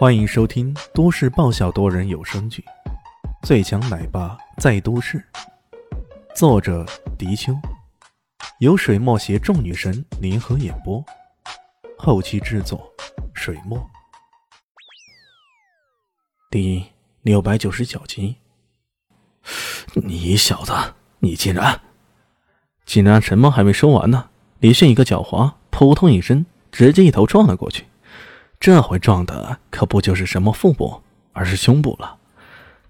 欢迎收听都市爆笑多人有声剧《最强奶爸在都市》，作者：迪秋，由水墨携众女神联合演播，后期制作：水墨。第六百九十九集，你小子，你竟然！竟然什么还没说完呢？李迅一个狡猾，扑通一声，直接一头撞了过去。这回撞的可不就是什么腹部，而是胸部了。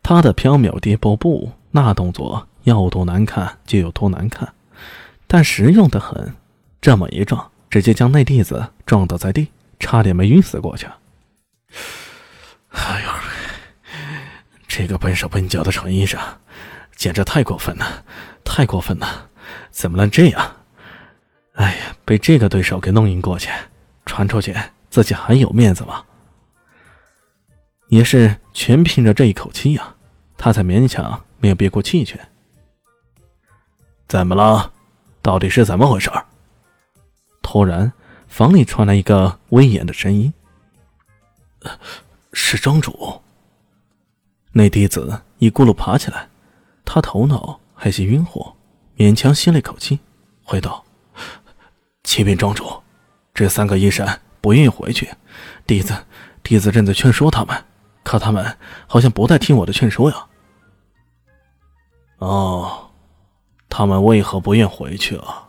他的飘渺跌波步，那动作要多难看就有多难看，但实用的很。这么一撞，直接将那弟子撞倒在地，差点没晕死过去。哎呦，这个笨手笨脚的程医生，简直太过分了，太过分了！怎么能这样？哎呀，被这个对手给弄晕过去，传出去。自己还有面子吗？也是全凭着这一口气呀，他才勉强没有憋过气去。怎么了？到底是怎么回事？突然，房里传来一个威严的声音：“是庄主。”那弟子一咕噜爬起来，他头脑还是晕乎，勉强吸了一口气，回道：“启禀庄主，这三个医生。”不愿意回去，弟子，弟子正在劝说他们，可他们好像不太听我的劝说呀。哦，他们为何不愿回去啊？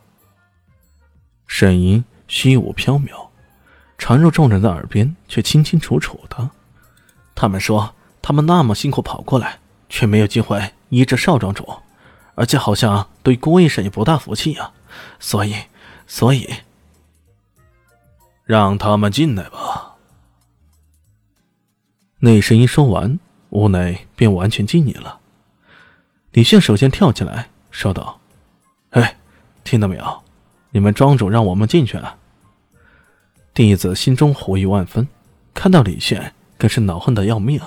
声音虚无缥缈，传入众人的耳边，却清清楚楚的。他们说，他们那么辛苦跑过来，却没有机会医治少庄主，而且好像对郭医生也不大服气呀。所以，所以。让他们进来吧。那声音说完，屋内便完全静谧了。李炫首先跳起来说道：“哎，听到没有？你们庄主让我们进去了。”弟子心中狐疑万分，看到李炫更是恼恨的要命。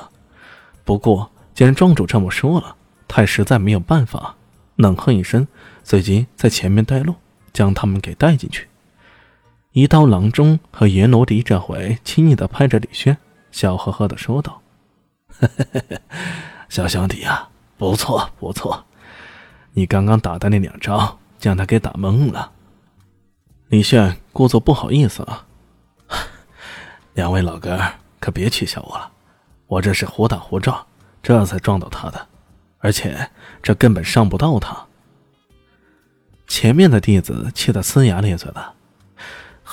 不过既然庄主这么说了，他实在没有办法，冷哼一声，随即在前面带路，将他们给带进去。一刀郎中和阎罗迪这回轻易的拍着李轩，笑呵呵的说道：“ 小兄弟呀，不错不错，你刚刚打的那两招将他给打懵了。”李炫故作不好意思啊：“ 两位老哥可别取笑我了，我这是胡打胡撞，这才撞到他的，而且这根本伤不到他。”前面的弟子气得呲牙咧嘴的。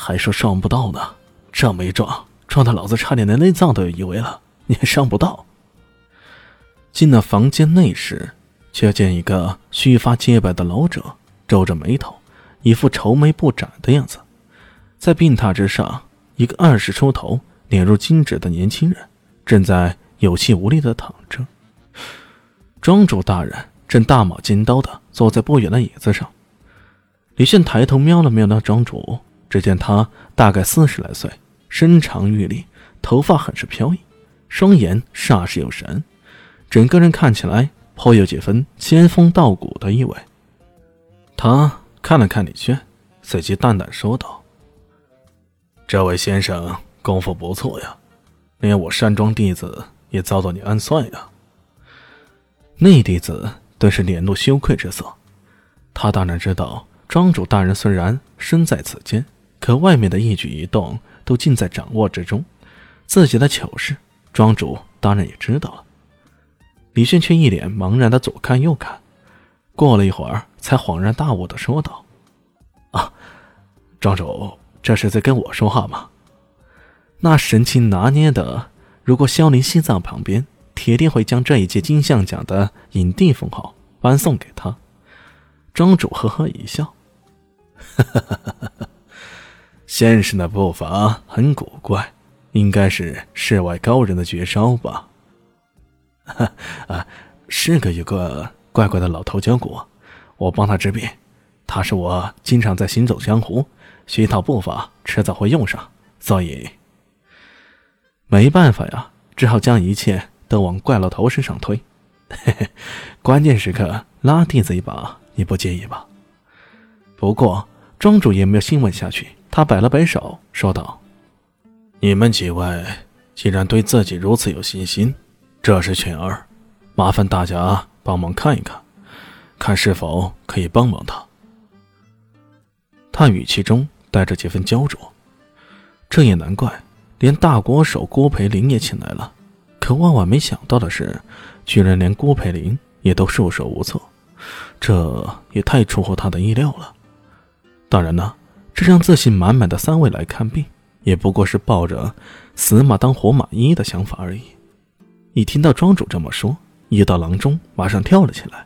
还说伤不到呢，这么一撞，撞的老子差点连内脏都有移位了，你还伤不到？进了房间内时，却见一个须发皆白的老者皱着眉头，一副愁眉不展的样子。在病榻之上，一个二十出头、脸如金纸的年轻人正在有气无力的躺着。庄主大人正大马金刀的坐在不远的椅子上。李现抬头瞄了瞄那庄主。只见他大概四十来岁，身长玉立，头发很是飘逸，双眼煞是有神，整个人看起来颇有几分仙风道骨的意味。他看了看李轩，随即淡淡说道：“这位先生功夫不错呀，连我山庄弟子也遭到你暗算呀。”那弟子顿时脸露羞愧之色，他当然知道庄主大人虽然身在此间。可外面的一举一动都尽在掌握之中，自己的糗事，庄主当然也知道了。李轩却一脸茫然的左看右看，过了一会儿，才恍然大悟的说道：“啊，庄主这是在跟我说话吗？那神情拿捏的，如果萧林西藏旁边，铁定会将这一届金像奖的影帝封号颁送给他。”庄主呵呵一笑，哈哈哈哈哈。先生的步伐很古怪，应该是世外高人的绝招吧？啊，是个有个怪怪的老头教过我，我帮他治病。他是我经常在行走江湖，学一套步伐，迟早会用上，所以没办法呀，只好将一切都往怪老头身上推。嘿嘿，关键时刻拉弟子一把，你不介意吧？不过庄主也没有兴问下去。他摆了摆手，说道：“你们几位既然对自己如此有信心，这是犬儿，麻烦大家帮忙看一看，看是否可以帮帮他。他语气中带着几分焦灼。这也难怪，连大国手郭培林也请来了。可万万没想到的是，居然连郭培林也都束手无策，这也太出乎他的意料了。当然呢，这让自信满满的三位来看病，也不过是抱着死马当活马医的想法而已。一听到庄主这么说，一道郎中马上跳了起来。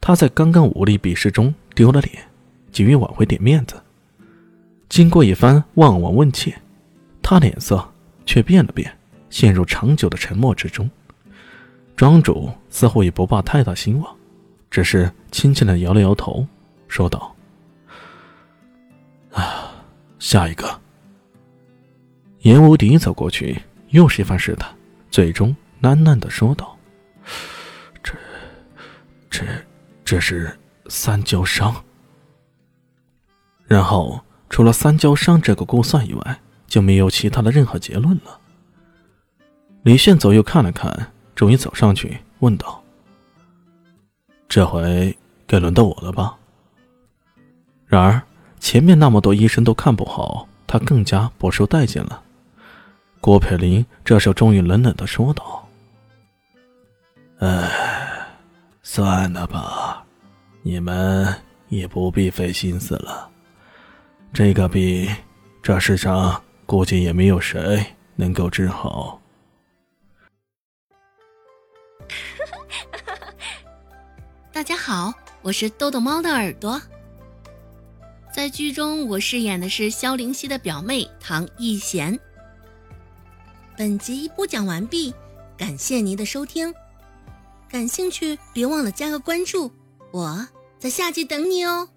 他在刚刚武力比试中丢了脸，急于挽回点面子。经过一番望闻问切，他脸色却变了变。陷入长久的沉默之中，庄主似乎也不抱太大希望，只是轻轻的摇了摇头，说道：“，下一个。”严无敌走过去，又是一番试探，最终喃喃的说道：“这，这，这是三焦伤。”然后，除了三焦伤这个估算以外，就没有其他的任何结论了。李炫左右看了看，终于走上去问道：“这回该轮到我了吧？”然而前面那么多医生都看不好，他更加不受待见了。郭佩林这时候终于冷冷的说道：“哎，算了吧，你们也不必费心思了。这个病，这世上估计也没有谁能够治好。”大家好，我是豆豆猫的耳朵。在剧中，我饰演的是萧灵溪的表妹唐艺贤。本集播讲完毕，感谢您的收听。感兴趣别忘了加个关注，我在下集等你哦。